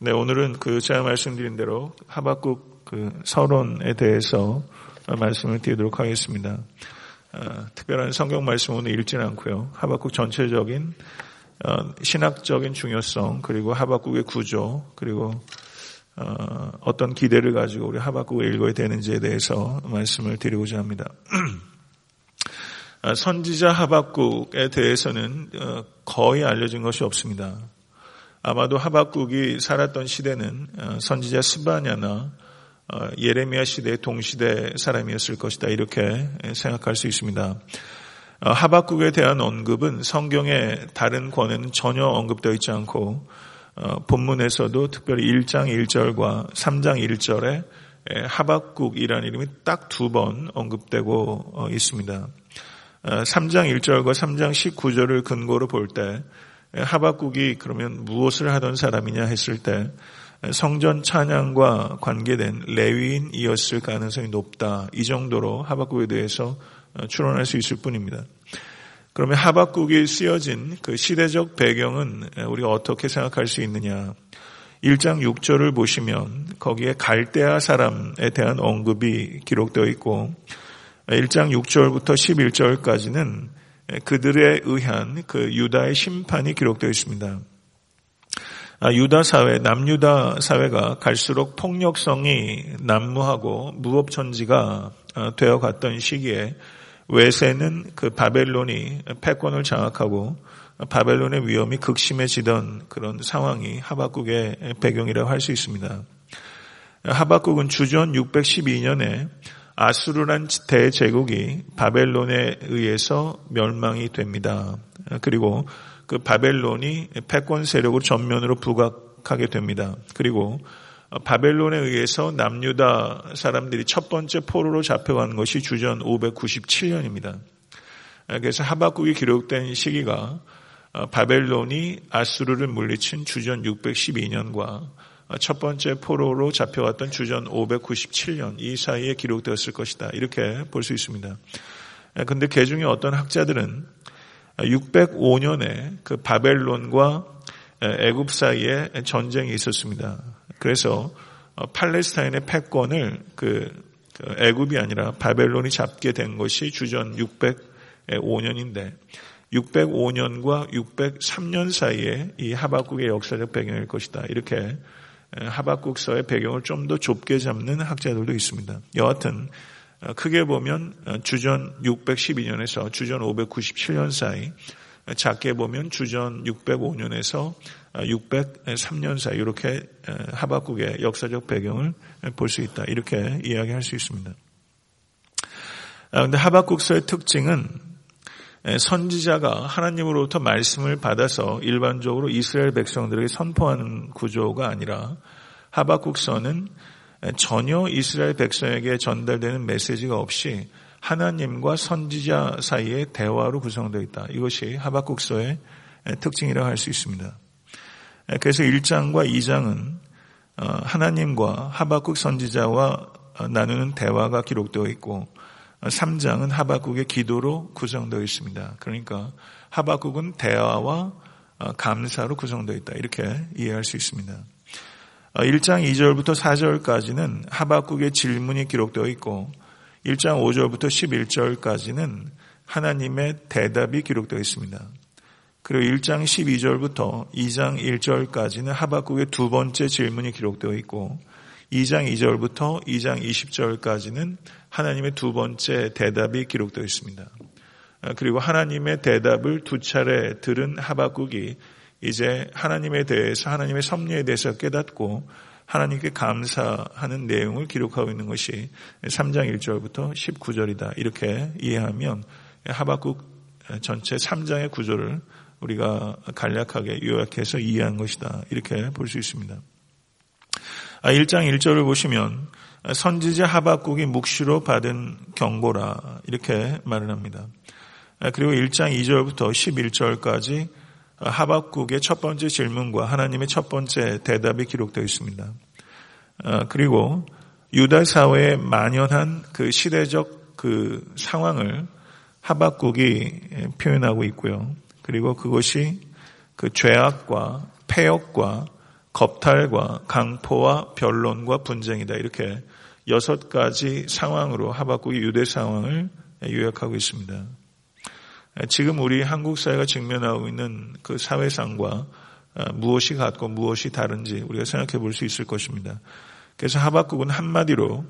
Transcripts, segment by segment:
네, 오늘은 그 제가 말씀드린 대로 하박국 그 서론에 대해서 말씀을 드리도록 하겠습니다. 어, 특별한 성경 말씀 오늘 읽지는 않고요. 하박국 전체적인 어, 신학적인 중요성 그리고 하박국의 구조 그리고 어, 어떤 기대를 가지고 우리 하박국을 읽어야 되는지에 대해서 말씀을 드리고자 합니다. 아, 선지자 하박국에 대해서는 어, 거의 알려진 것이 없습니다. 아마도 하박국이 살았던 시대는 어, 선지자 스바냐나 어, 예레미야 시대의 동시대 사람이었을 것이다 이렇게 생각할 수 있습니다. 하박국에 대한 언급은 성경의 다른 권에는 전혀 언급되어 있지 않고 본문에서도 특별히 1장 1절과 3장 1절에 하박국이라는 이름이 딱 두 번 언급되고 있습니다. 3장 1절과 3장 19절을 근거로 볼 때 하박국이 그러면 무엇을 하던 사람이냐 했을 때 성전 찬양과 관계된 레위인이었을 가능성이 높다. 이 정도로 하박국에 대해서 추론할 수 있을 뿐입니다. 그러면 하박국이 쓰여진 그 시대적 배경은 우리가 어떻게 생각할 수 있느냐. 1장 6절을 보시면 거기에 갈대아 사람에 대한 언급이 기록되어 있고 1장 6절부터 11절까지는 그들에 의한 그 유다의 심판이 기록되어 있습니다. 아, 유다 사회, 남유다 사회가 갈수록 폭력성이 난무하고 무법천지가 어, 되어 갔던 시기에 외세는 그 바벨론이 패권을 장악하고 바벨론의 위험이 극심해지던 그런 상황이 하박국의 배경이라고 할 수 있습니다. 하박국은 주전 612년에 아수르란 대제국이 바벨론에 의해서 멸망이 됩니다. 그리고 그 바벨론이 패권 세력으로 전면으로 부각하게 됩니다. 그리고 바벨론에 의해서 남유다 사람들이 첫 번째 포로로 잡혀간 것이 주전 597년입니다. 그래서 하박국이 기록된 시기가 바벨론이 아수르를 물리친 주전 612년과 첫 번째 포로로 잡혀왔던 주전 597년 이 사이에 기록되었을 것이다. 이렇게 볼 수 있습니다. 근데 개 중에 어떤 학자들은 605년에 그 바벨론과 애굽 사이에 전쟁이 있었습니다. 그래서 팔레스타인의 패권을 그, 그 애굽이 아니라 바벨론이 잡게 된 것이 주전 605년인데 605년과 603년 사이에 이 하박국의 역사적 배경일 것이다. 이렇게 하박국서의 배경을 좀 더 좁게 잡는 학자들도 있습니다. 여하튼 어, 크게 보면 어, 주전 612년에서 주전 597년 사이 작게 보면 주전 605년에서 603년 사이 이렇게 하박국의 역사적 배경을 볼 수 있다. 이렇게 이야기할 수 있습니다. 그런데 아, 하박국서의 특징은 선지자가 하나님으로부터 말씀을 받아서 일반적으로 이스라엘 백성들에게 선포하는 구조가 아니라 하박국서는 전혀 이스라엘 백성에게 전달되는 메시지가 없이 하나님과 선지자 사이의 대화로 구성되어 있다. 이것이 하박국서의 특징이라고 할 수 있습니다. 그래서 1장과 2장은 어, 하나님과 하박국 선지자와 나누는 대화가 기록되어 있고 3장은 하박국의 기도로 구성되어 있습니다. 그러니까 하박국은 대화와 어, 감사로 구성되어 있다. 이렇게 이해할 수 있습니다. 1장 어, 2절부터 4절까지는 하박국의 질문이 기록되어 있고 1장 5절부터 11절까지는 하나님의 대답이 기록되어 있습니다. 그리고 1장 12절부터 2장 1절까지는 하박국의 두 번째 질문이 기록되어 있고 2장 2절부터 2장 20절까지는 하나님의 두 번째 대답이 기록되어 있습니다. 아, 그리고 하나님의 대답을 두 차례 들은 하박국이 이제 하나님에 대해서 하나님의 섭리에 대해서 깨닫고 하나님께 감사하는 내용을 기록하고 있는 것이 3장 1절부터 19절이다. 이렇게 이해하면 하박국 전체 3장의 구조를 우리가 간략하게 요약해서 이해한 것이다. 이렇게 볼 수 있습니다. 1장 아, 1절을 보시면 선지자 하박국이 묵시로 받은 경고라 이렇게 말을 합니다. 그리고 1장 2절부터 11절까지 하박국의 첫 번째 질문과 하나님의 첫 번째 대답이 기록되어 있습니다. 그리고 유다 사회에 만연한 그 시대적 그 상황을 하박국이 표현하고 있고요. 그리고 그것이 그 죄악과 폐역과 겁탈과 강포와 변론과 분쟁이다. 이렇게 여섯 가지 상황으로 하박국이 유대 상황을 요약하고 있습니다. 지금 우리 한국 사회가 직면하고 있는 그 사회상과 무엇이 같고 무엇이 다른지 우리가 생각해 볼 수 있을 것입니다. 그래서 하박국은 한마디로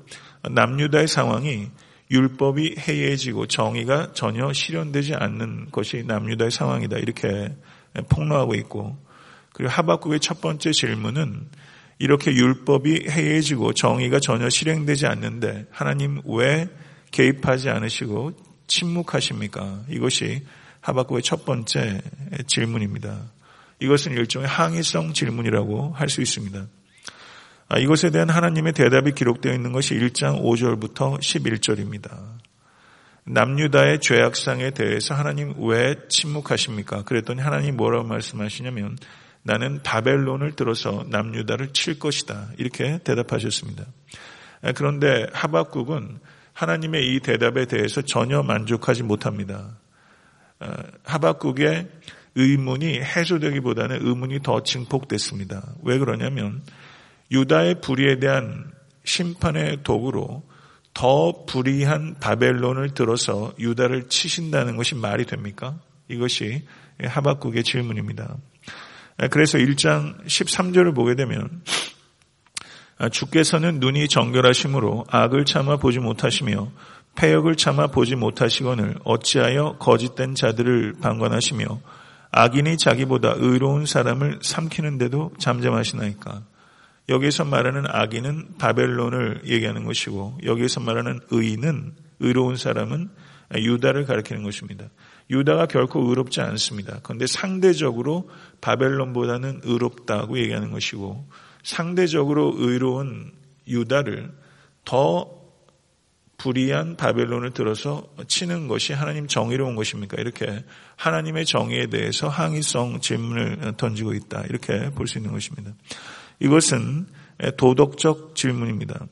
남유다의 상황이 율법이 해이해지고 정의가 전혀 실현되지 않는 것이 남유다의 상황이다. 이렇게 폭로하고 있고 그리고 하박국의 첫 번째 질문은 이렇게 율법이 해이해지고 정의가 전혀 실행되지 않는데 하나님 왜 개입하지 않으시고 침묵하십니까? 이것이 하박국의 첫 번째 질문입니다. 이것은 일종의 항의성 질문이라고 할 수 있습니다. 아, 이것에 대한 하나님의 대답이 기록되어 있는 것이 1장 5절부터 11절입니다. 남유다의 죄악상에 대해서 하나님 왜 침묵하십니까? 그랬더니 하나님 뭐라고 말씀하시냐면 나는 바벨론을 들어서 남유다를 칠 것이다. 이렇게 대답하셨습니다. 아, 그런데 하박국은 하나님의 이 대답에 대해서 전혀 만족하지 못합니다. 아, 하박국의 의문이 해소되기보다는 의문이 더 증폭됐습니다. 왜 그러냐면 유다의 불의에 대한 심판의 도구로 더 불의한 바벨론을 들어서 유다를 치신다는 것이 말이 됩니까? 이것이 하박국의 질문입니다. 그래서 1장 13절을 보게 되면 주께서는 눈이 정결하심으로 악을 참아 보지 못하시며 폐역을 참아 보지 못하시거늘 어찌하여 거짓된 자들을 방관하시며 악인이 자기보다 의로운 사람을 삼키는데도 잠잠하시나이까. 여기서 말하는 악인은 바벨론을 얘기하는 것이고 여기서 말하는 의인은 의로운 사람은 유다를 가리키는 것입니다. 유다가 결코 의롭지 않습니다. 그런데 상대적으로 바벨론보다는 의롭다고 얘기하는 것이고 상대적으로 의로운 유다를 더 불의한 바벨론을 들어서 치는 것이 하나님 정의로운 것입니까? 이렇게 하나님의 정의에 대해서 항의성 질문을 던지고 있다. 이렇게 볼 수 있는 것입니다. 이것은 도덕적 질문입니다.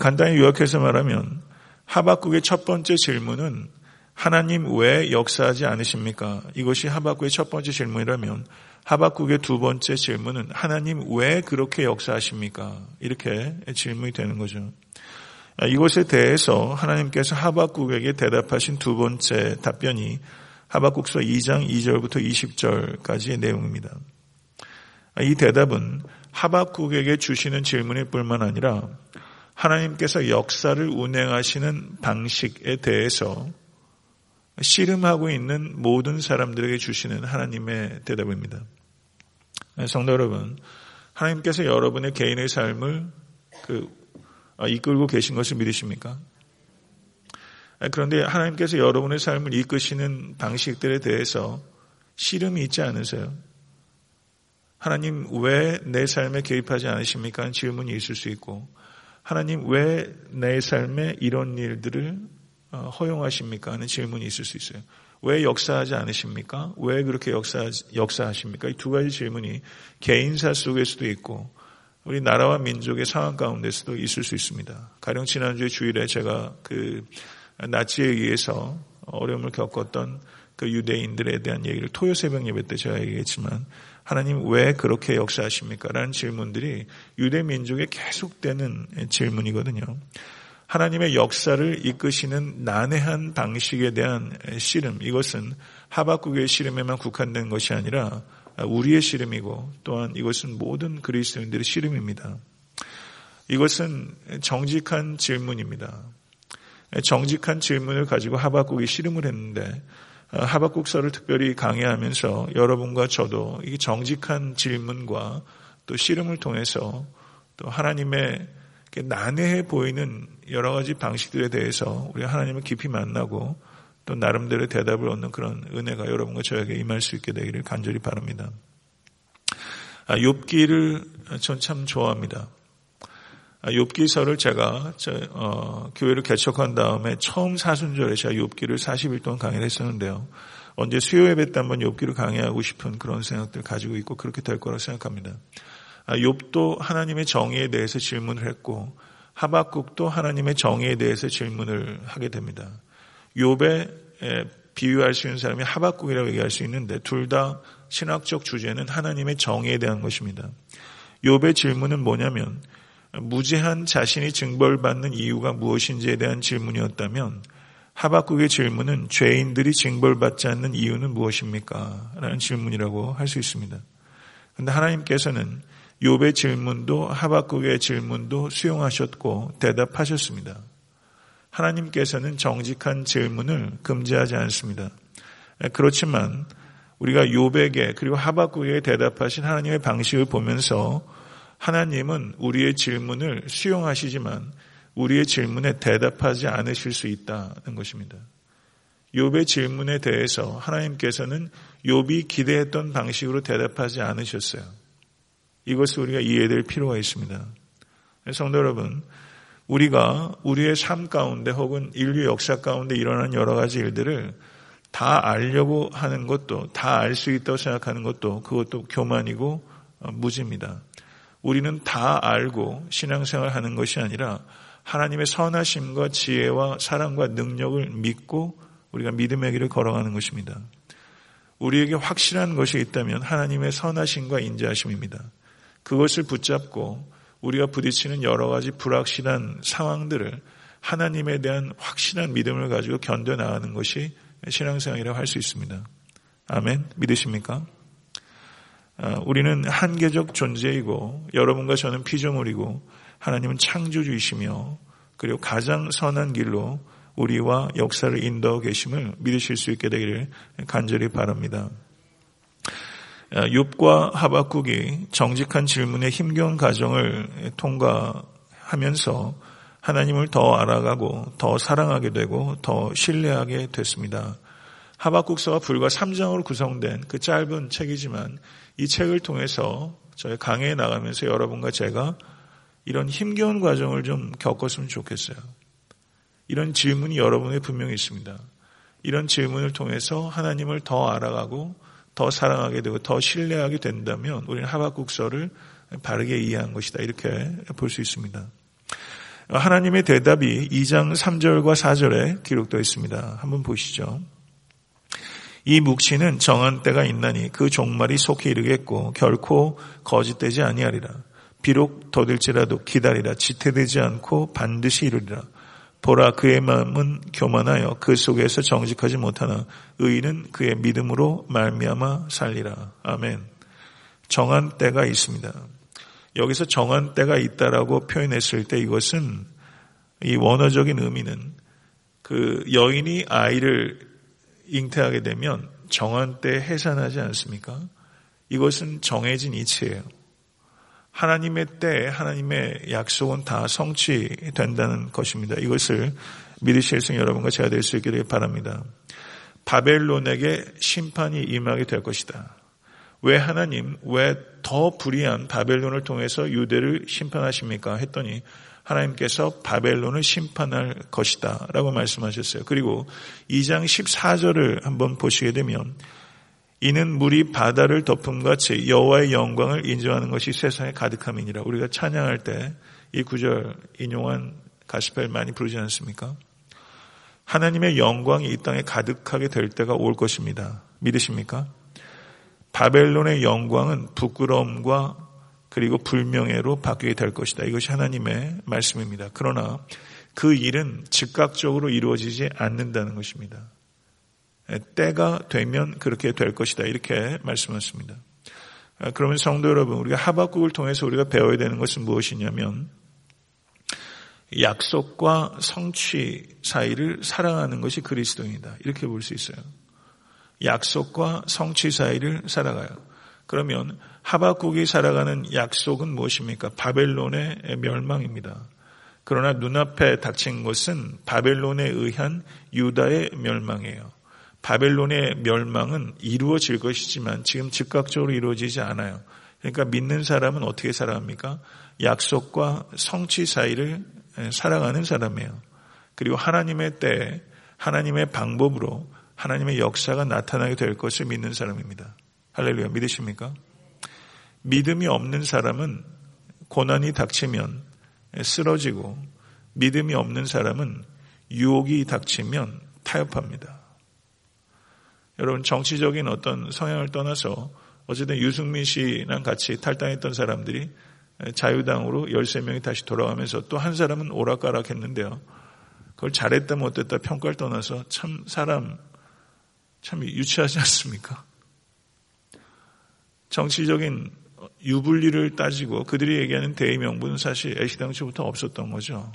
간단히 요약해서 말하면 하박국의 첫 번째 질문은 하나님 왜 역사하지 않으십니까? 이것이 하박국의 첫 번째 질문이라면 하박국의 두 번째 질문은 하나님 왜 그렇게 역사하십니까? 이렇게 질문이 되는 거죠. 이것에 대해서 하나님께서 하박국에게 대답하신 두 번째 답변이 하박국서 2장 2절부터 20절까지의 내용입니다. 이 대답은 하박국에게 주시는 질문일 뿐만 아니라 하나님께서 역사를 운행하시는 방식에 대해서 씨름하고 있는 모든 사람들에게 주시는 하나님의 대답입니다. 성도 여러분, 하나님께서 여러분의 개인의 삶을 그 이끌고 계신 것을 믿으십니까? 그런데 하나님께서 여러분의 삶을 이끄시는 방식들에 대해서 씨름이 있지 않으세요? 하나님 왜 내 삶에 개입하지 않으십니까? 질문이 있을 수 있고 하나님 왜 내 삶에 이런 일들을 어, 허용하십니까? 하는 질문이 있을 수 있어요. 왜 역사하지 않으십니까? 왜 그렇게 역사, 역사하십니까? 이 두 가지 질문이 개인사 속에서도 있고 우리 나라와 민족의 상황 가운데서도 있을 수 있습니다. 가령 지난주에 주일에 제가 그 나치에 의해서 어려움을 겪었던 그 유대인들에 대한 얘기를 토요 새벽 예배 때 제가 얘기했지만 하나님 왜 그렇게 역사하십니까? 라는 질문들이 유대 민족에 계속되는 질문이거든요. 하나님의 역사를 이끄시는 난해한 방식에 대한 씨름, 이것은 하박국의 씨름에만 국한된 것이 아니라 우리의 씨름이고 또한 이것은 모든 그리스도인들의 씨름입니다. 이것은 정직한 질문입니다. 정직한 질문을 가지고 하박국이 씨름을 했는데 하박국서를 특별히 강의하면서 여러분과 저도 이 정직한 질문과 또 씨름을 통해서 또 하나님의 난해해 보이는 여러 가지 방식들에 대해서 우리 하나님을 깊이 만나고 또 나름대로 대답을 얻는 그런 은혜가 여러분과 저에게 임할 수 있게 되기를 간절히 바랍니다. 아, 욥기를 전 참 좋아합니다. 아, 욥기서를 제가 저, 어, 교회를 개척한 다음에 처음 사순절에 제가 욥기를 40일 동안 강의를 했었는데요. 언제 수요 예배 때 한번 욥기를 강의하고 싶은 그런 생각들 가지고 있고 그렇게 될 거라고 생각합니다. 아, 욥도 하나님의 정의에 대해서 질문을 했고 하박국도 하나님의 정의에 대해서 질문을 하게 됩니다. 욥의 비유할 수 있는 사람이 하박국이라고 얘기할 수 있는데 둘 다 신학적 주제는 하나님의 정의에 대한 것입니다. 욥의 질문은 뭐냐면 무죄한 자신이 징벌받는 이유가 무엇인지에 대한 질문이었다면 하박국의 질문은 죄인들이 징벌받지 않는 이유는 무엇입니까? 라는 질문이라고 할 수 있습니다. 그런데 하나님께서는 욥의 질문도 하박국의 질문도 수용하셨고 대답하셨습니다. 하나님께서는 정직한 질문을 금지하지 않습니다. 그렇지만 우리가 욥에게 그리고 하박국에게 대답하신 하나님의 방식을 보면서 하나님은 우리의 질문을 수용하시지만 우리의 질문에 대답하지 않으실 수 있다는 것입니다. 욥의 질문에 대해서 하나님께서는 욥이 기대했던 방식으로 대답하지 않으셨어요. 이것을 우리가 이해될 필요가 있습니다. 성도 여러분, 우리가 우리의 삶 가운데 혹은 인류 역사 가운데 일어난 여러 가지 일들을 다 알려고 하는 것도 다 알 수 있다고 생각하는 것도 그것도 교만이고 어, 무지입니다. 우리는 다 알고 신앙생활 하는 것이 아니라 하나님의 선하심과 지혜와 사랑과 능력을 믿고 우리가 믿음의 길을 걸어가는 것입니다. 우리에게 확실한 것이 있다면 하나님의 선하심과 인자하심입니다. 그것을 붙잡고 우리가 부딪히는 여러 가지 불확실한 상황들을 하나님에 대한 확실한 믿음을 가지고 견뎌 나가는 것이 신앙생활이라고 할 수 있습니다. 아멘. 믿으십니까? 아, 우리는 한계적 존재이고 여러분과 저는 피조물이고 하나님은 창조주이시며 그리고 가장 선한 길로 우리와 역사를 인도하고 계심을 믿으실 수 있게 되기를 간절히 바랍니다. 욥과 하박국이 정직한 질문에 힘겨운 과정을 통과하면서 하나님을 더 알아가고 더 사랑하게 되고 더 신뢰하게 됐습니다. 하박국서가 불과 3장으로 구성된 그 짧은 책이지만 이 책을 통해서 저희 강의에 나가면서 여러분과 제가 이런 힘겨운 과정을 좀 겪었으면 좋겠어요. 이런 질문이 여러분에 분명히 있습니다. 이런 질문을 통해서 하나님을 더 알아가고 더 사랑하게 되고 더 신뢰하게 된다면 우리는 하박국서를 바르게 이해한 것이다. 이렇게 볼 수 있습니다. 하나님의 대답이 2장 3절과 4절에 기록되어 있습니다. 한번 보시죠. 이 묵시는 정한 때가 있나니 그 종말이 속히 이르겠고 결코 거짓되지 아니하리라. 비록 더딜지라도 기다리라. 지태되지 않고 반드시 이르리라. 보라 그의 마음은 교만하여 그 속에서 정직하지 못하나 의인은 그의 믿음으로 말미암아 살리라. 아멘. 정한 때가 있습니다. 여기서 정한 때가 있다라고 표현했을 때 이것은 이 원어적인 의미는 그 여인이 아이를 잉태하게 되면 정한 때 해산하지 않습니까? 이것은 정해진 이치예요. 하나님의 때에 하나님의 약속은 다 성취된다는 것입니다. 이것을 믿으실 수 여러분과 제가 될 수 있기를 바랍니다. 바벨론에게 심판이 임하게 될 것이다. 왜 하나님, 왜 더 불의한 바벨론을 통해서 유대를 심판하십니까? 했더니 하나님께서 바벨론을 심판할 것이다. 라고 말씀하셨어요. 그리고 2장 14절을 한번 보시게 되면 이는 물이 바다를 덮음같이 여호와의 영광을 인정하는 것이 세상에 가득함이니라. 우리가 찬양할 때 이 구절 인용한 가시펠 많이 부르지 않습니까? 하나님의 영광이 이 땅에 가득하게 될 때가 올 것입니다. 믿으십니까? 바벨론의 영광은 부끄러움과 그리고 불명예로 바뀌게 될 것이다. 이것이 하나님의 말씀입니다. 그러나 그 일은 즉각적으로 이루어지지 않는다는 것입니다. 때가 되면 그렇게 될 것이다. 이렇게 말씀하셨습니다. 아, 그러면 성도 여러분, 우리가 하박국을 통해서 우리가 배워야 되는 것은 무엇이냐면 약속과 성취 사이를 사랑하는 것이 그리스도입니다. 이렇게 볼 수 있어요. 약속과 성취 사이를 살아가요. 그러면 하박국이 살아가는 약속은 무엇입니까? 바벨론의 멸망입니다. 그러나 눈앞에 닥친 것은 바벨론에 의한 유다의 멸망이에요. 바벨론의 멸망은 이루어질 것이지만 지금 즉각적으로 이루어지지 않아요. 그러니까 믿는 사람은 어떻게 살아갑니까? 약속과 성취 사이를 살아가는 사람이에요. 그리고 하나님의 때, 하나님의 방법으로 하나님의 역사가 나타나게 될 것을 믿는 사람입니다. 할렐루야. 믿으십니까? 믿음이 없는 사람은 고난이 닥치면 쓰러지고 믿음이 없는 사람은 유혹이 닥치면 타협합니다. 여러분 정치적인 어떤 성향을 떠나서 어쨌든 유승민 씨랑 같이 탈당했던 사람들이 자유당으로 13명이 다시 돌아가면서 또 한 사람은 오락가락 했는데요. 그걸 잘했다 못했다 평가를 떠나서 참 사람 참 유치하지 않습니까? 정치적인 유불리를 따지고 그들이 얘기하는 대의 명분은 사실 애시당초부터 없었던 거죠.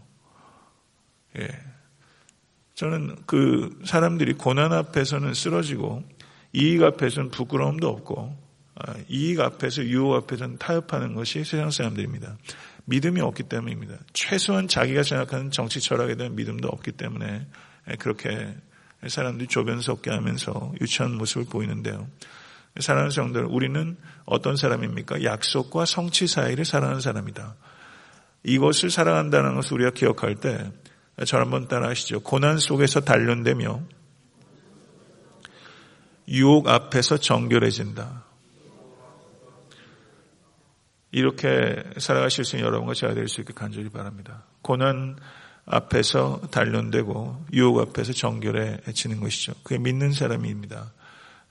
예. 저는 그 사람들이 고난 앞에서는 쓰러지고 이익 앞에서는 부끄러움도 없고 아, 이익 앞에서 유혹 앞에서는 타협하는 것이 세상 사람들입니다. 믿음이 없기 때문입니다. 최소한 자기가 생각하는 정치 철학에 대한 믿음도 없기 때문에 그렇게 사람들이 조변스럽게 하면서 유치한 모습을 보이는데요. 사랑하는 성들, 우리는 어떤 사람입니까? 약속과 성취 사이를 사랑하는 사람이다. 이것을 사랑한다는 것을 우리가 기억할 때, 저 한번 따라 하시죠. 고난 속에서 단련되며, 유혹 앞에서 정결해진다. 이렇게 살아가실 수 있는 여러분과 제가 될 수 있게 간절히 바랍니다. 고난 앞에서 단련되고 유혹 앞에서 정결해지는 것이죠. 그게 믿는 사람입니다.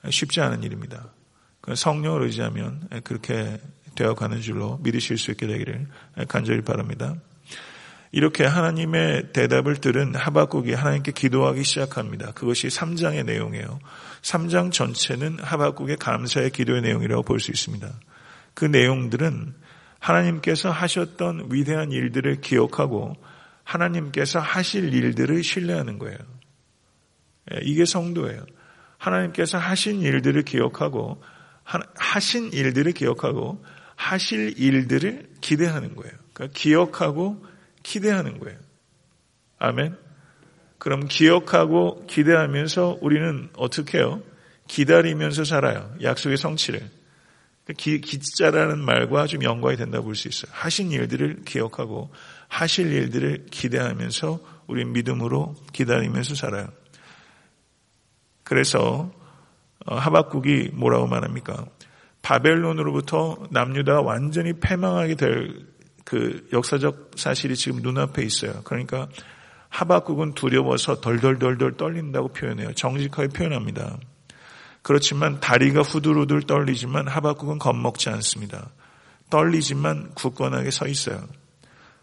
쉽지 않은 일입니다. 성령을 의지하면 그렇게 되어가는 줄로 믿으실 수 있게 되기를 간절히 바랍니다. 이렇게 하나님의 대답을 들은 하박국이 하나님께 기도하기 시작합니다. 그것이 3장의 내용이에요. 3장 전체는 하박국의 감사의 기도의 내용이라고 볼 수 있습니다. 그 내용들은 하나님께서 하셨던 위대한 일들을 기억하고 하나님께서 하실 일들을 신뢰하는 거예요. 예, 이게 성도예요. 하나님께서 하신 일들을 기억하고 하신 일들을 기억하고 하실 일들을 기대하는 거예요. 그러니까 기억하고 기대하는 거예요. 아멘. 그럼 기억하고 기대하면서 우리는 어떻게 해요? 기다리면서 살아요. 약속의 성취를. 기, 기자라는 말과 좀 연관이 된다고 볼수 있어요. 하신 일들을 기억하고 하실 일들을 기대하면서 우리 믿음으로 기다리면서 살아요. 그래서 어, 하박국이 뭐라고 말합니까? 바벨론으로부터 남유다가 완전히 패망하게 될 그 역사적 사실이 지금 눈앞에 있어요. 그러니까 하박국은 두려워서 덜덜덜덜 떨린다고 표현해요. 정직하게 표현합니다. 그렇지만 다리가 후들후들 떨리지만 하박국은 겁먹지 않습니다. 떨리지만 굳건하게 서 있어요.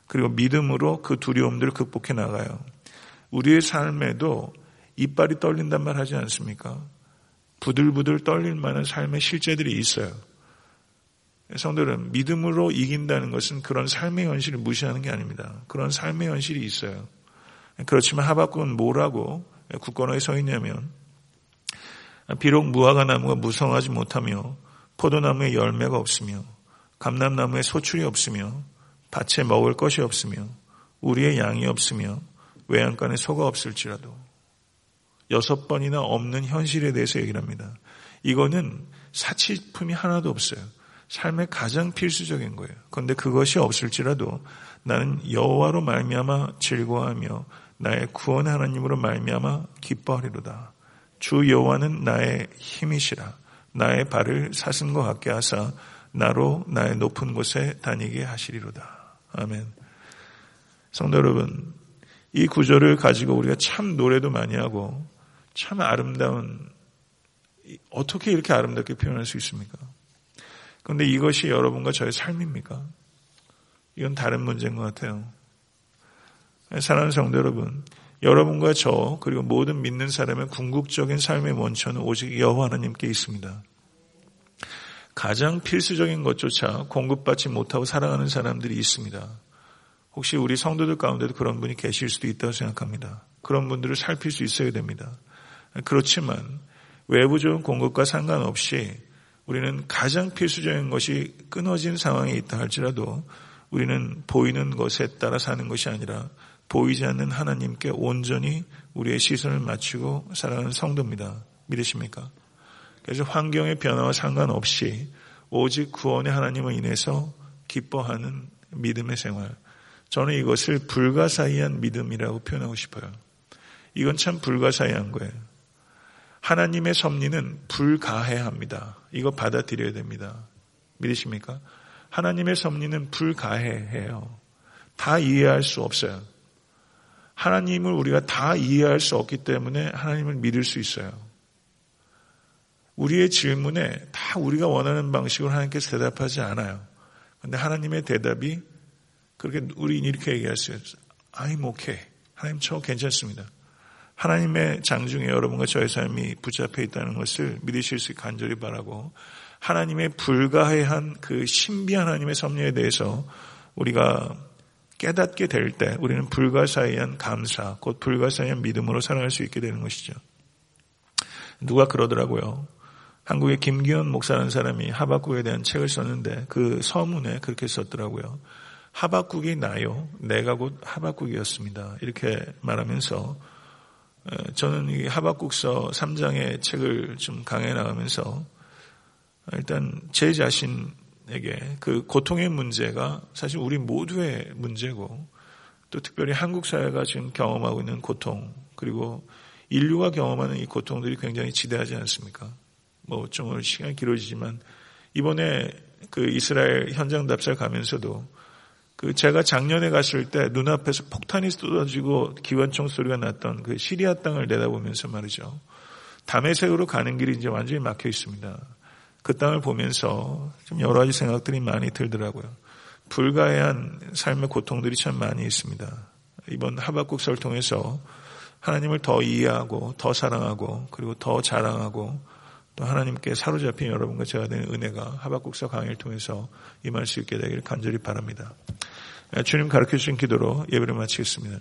그리고 믿음으로 그 두려움들을 극복해 나가요. 우리의 삶에도 이빨이 떨린단 말 하지 않습니까? 부들부들 떨릴 만한 삶의 실제들이 있어요. 성들은 믿음으로 이긴다는 것은 그런 삶의 현실을 무시하는 게 아닙니다. 그런 삶의 현실이 있어요. 그렇지만 하박국은 뭐라고 굳건하게 서 있냐면 비록 무화과 나무가 무성하지 못하며 포도나무에 열매가 없으며 감람나무에 소출이 없으며 밭에 먹을 것이 없으며 우리의 양이 없으며 외양간에 소가 없을지라도 여섯 번이나 없는 현실에 대해서 얘기를 합니다. 이거는 사치품이 하나도 없어요. 삶의 가장 필수적인 거예요. 그런데 그것이 없을지라도 나는 여호와로 말미암아 즐거워하며 나의 구원 하나님으로 말미암아 기뻐하리로다. 주 여호와는 나의 힘이시라. 나의 발을 사슴 과 같게 하사 나로 나의 높은 곳에 다니게 하시리로다. 아멘. 성도 여러분, 이 구절을 가지고 우리가 참 노래도 많이 하고 참 아름다운 어떻게 이렇게 아름답게 표현할 수 있습니까? 그런데 이것이 여러분과 저의 삶입니까? 이건 다른 문제인 것 같아요. 사랑하는 성도 여러분, 여러분과 저 그리고 모든 믿는 사람의 궁극적인 삶의 원천은 오직 여호와 하나님께 있습니다. 가장 필수적인 것조차 공급받지 못하고 살아가는 사람들이 있습니다. 혹시 우리 성도들 가운데도 그런 분이 계실 수도 있다고 생각합니다. 그런 분들을 살필 수 있어야 됩니다. 그렇지만 외부적인 공급과 상관없이 우리는 가장 필수적인 것이 끊어진 상황에 있다 할지라도 우리는 보이는 것에 따라 사는 것이 아니라 보이지 않는 하나님께 온전히 우리의 시선을 맞추고 살아가는 성도입니다. 믿으십니까? 그래서 환경의 변화와 상관없이 오직 구원의 하나님을 인해서 기뻐하는 믿음의 생활. 저는 이것을 불가사의한 믿음이라고 표현하고 싶어요. 이건 참 불가사의한 거예요. 하나님의 섭리는 불가해야 합니다. 이거 받아들여야 됩니다. 믿으십니까? 하나님의 섭리는 불가해해요. 다 이해할 수 없어요. 하나님을 우리가 다 이해할 수 없기 때문에 하나님을 믿을 수 있어요. 우리의 질문에 다 우리가 원하는 방식으로 하나님께서 대답하지 않아요. 근데 하나님의 대답이 그렇게 우리 이렇게 얘기했어요. I'm okay. 하나님 저 괜찮습니다. 하나님의 장중에 여러분과 저의 삶이 붙잡혀 있다는 것을 믿으실 수 간절히 바라고 하나님의 불가해한 그 신비 하나님의 섭리에 대해서 우리가 깨닫게 될 때 우리는 불가사의한 감사, 곧 불가사의한 믿음으로 살아갈 수 있게 되는 것이죠. 누가 그러더라고요. 한국의 김기현 목사라는 사람이 하박국에 대한 책을 썼는데 그 서문에 그렇게 썼더라고요. 하박국이 나요. 내가 곧 하박국이었습니다. 이렇게 말하면서 저는 이 하박국서 3장의 책을 좀 강해 나가면서 일단 제 자신에게 그 고통의 문제가 사실 우리 모두의 문제고 또 특별히 한국 사회가 지금 경험하고 있는 고통 그리고 인류가 경험하는 이 고통들이 굉장히 지대하지 않습니까? 뭐좀 오늘 시간이 길어지지만 이번에 그 이스라엘 현장 답사 가면서도 그 제가 작년에 갔을 때 눈앞에서 폭탄이 쏟아지고 기관총 소리가 났던 그 시리아 땅을 내다보면서 말이죠. 담에색으로 가는 길이 이제 완전히 막혀 있습니다. 그 땅을 보면서 좀 여러 가지 생각들이 많이 들더라고요. 불가해한 삶의 고통들이 참 많이 있습니다. 이번 하박국서를 통해서 하나님을 더 이해하고 더 사랑하고 그리고 더 자랑하고 또 하나님께 사로잡힌 여러분과 제가 되는 은혜가 하박국서 강의를 통해서 임할 수 있게 되기를 간절히 바랍니다. 주님 가르쳐 주신 기도로 예배를 마치겠습니다.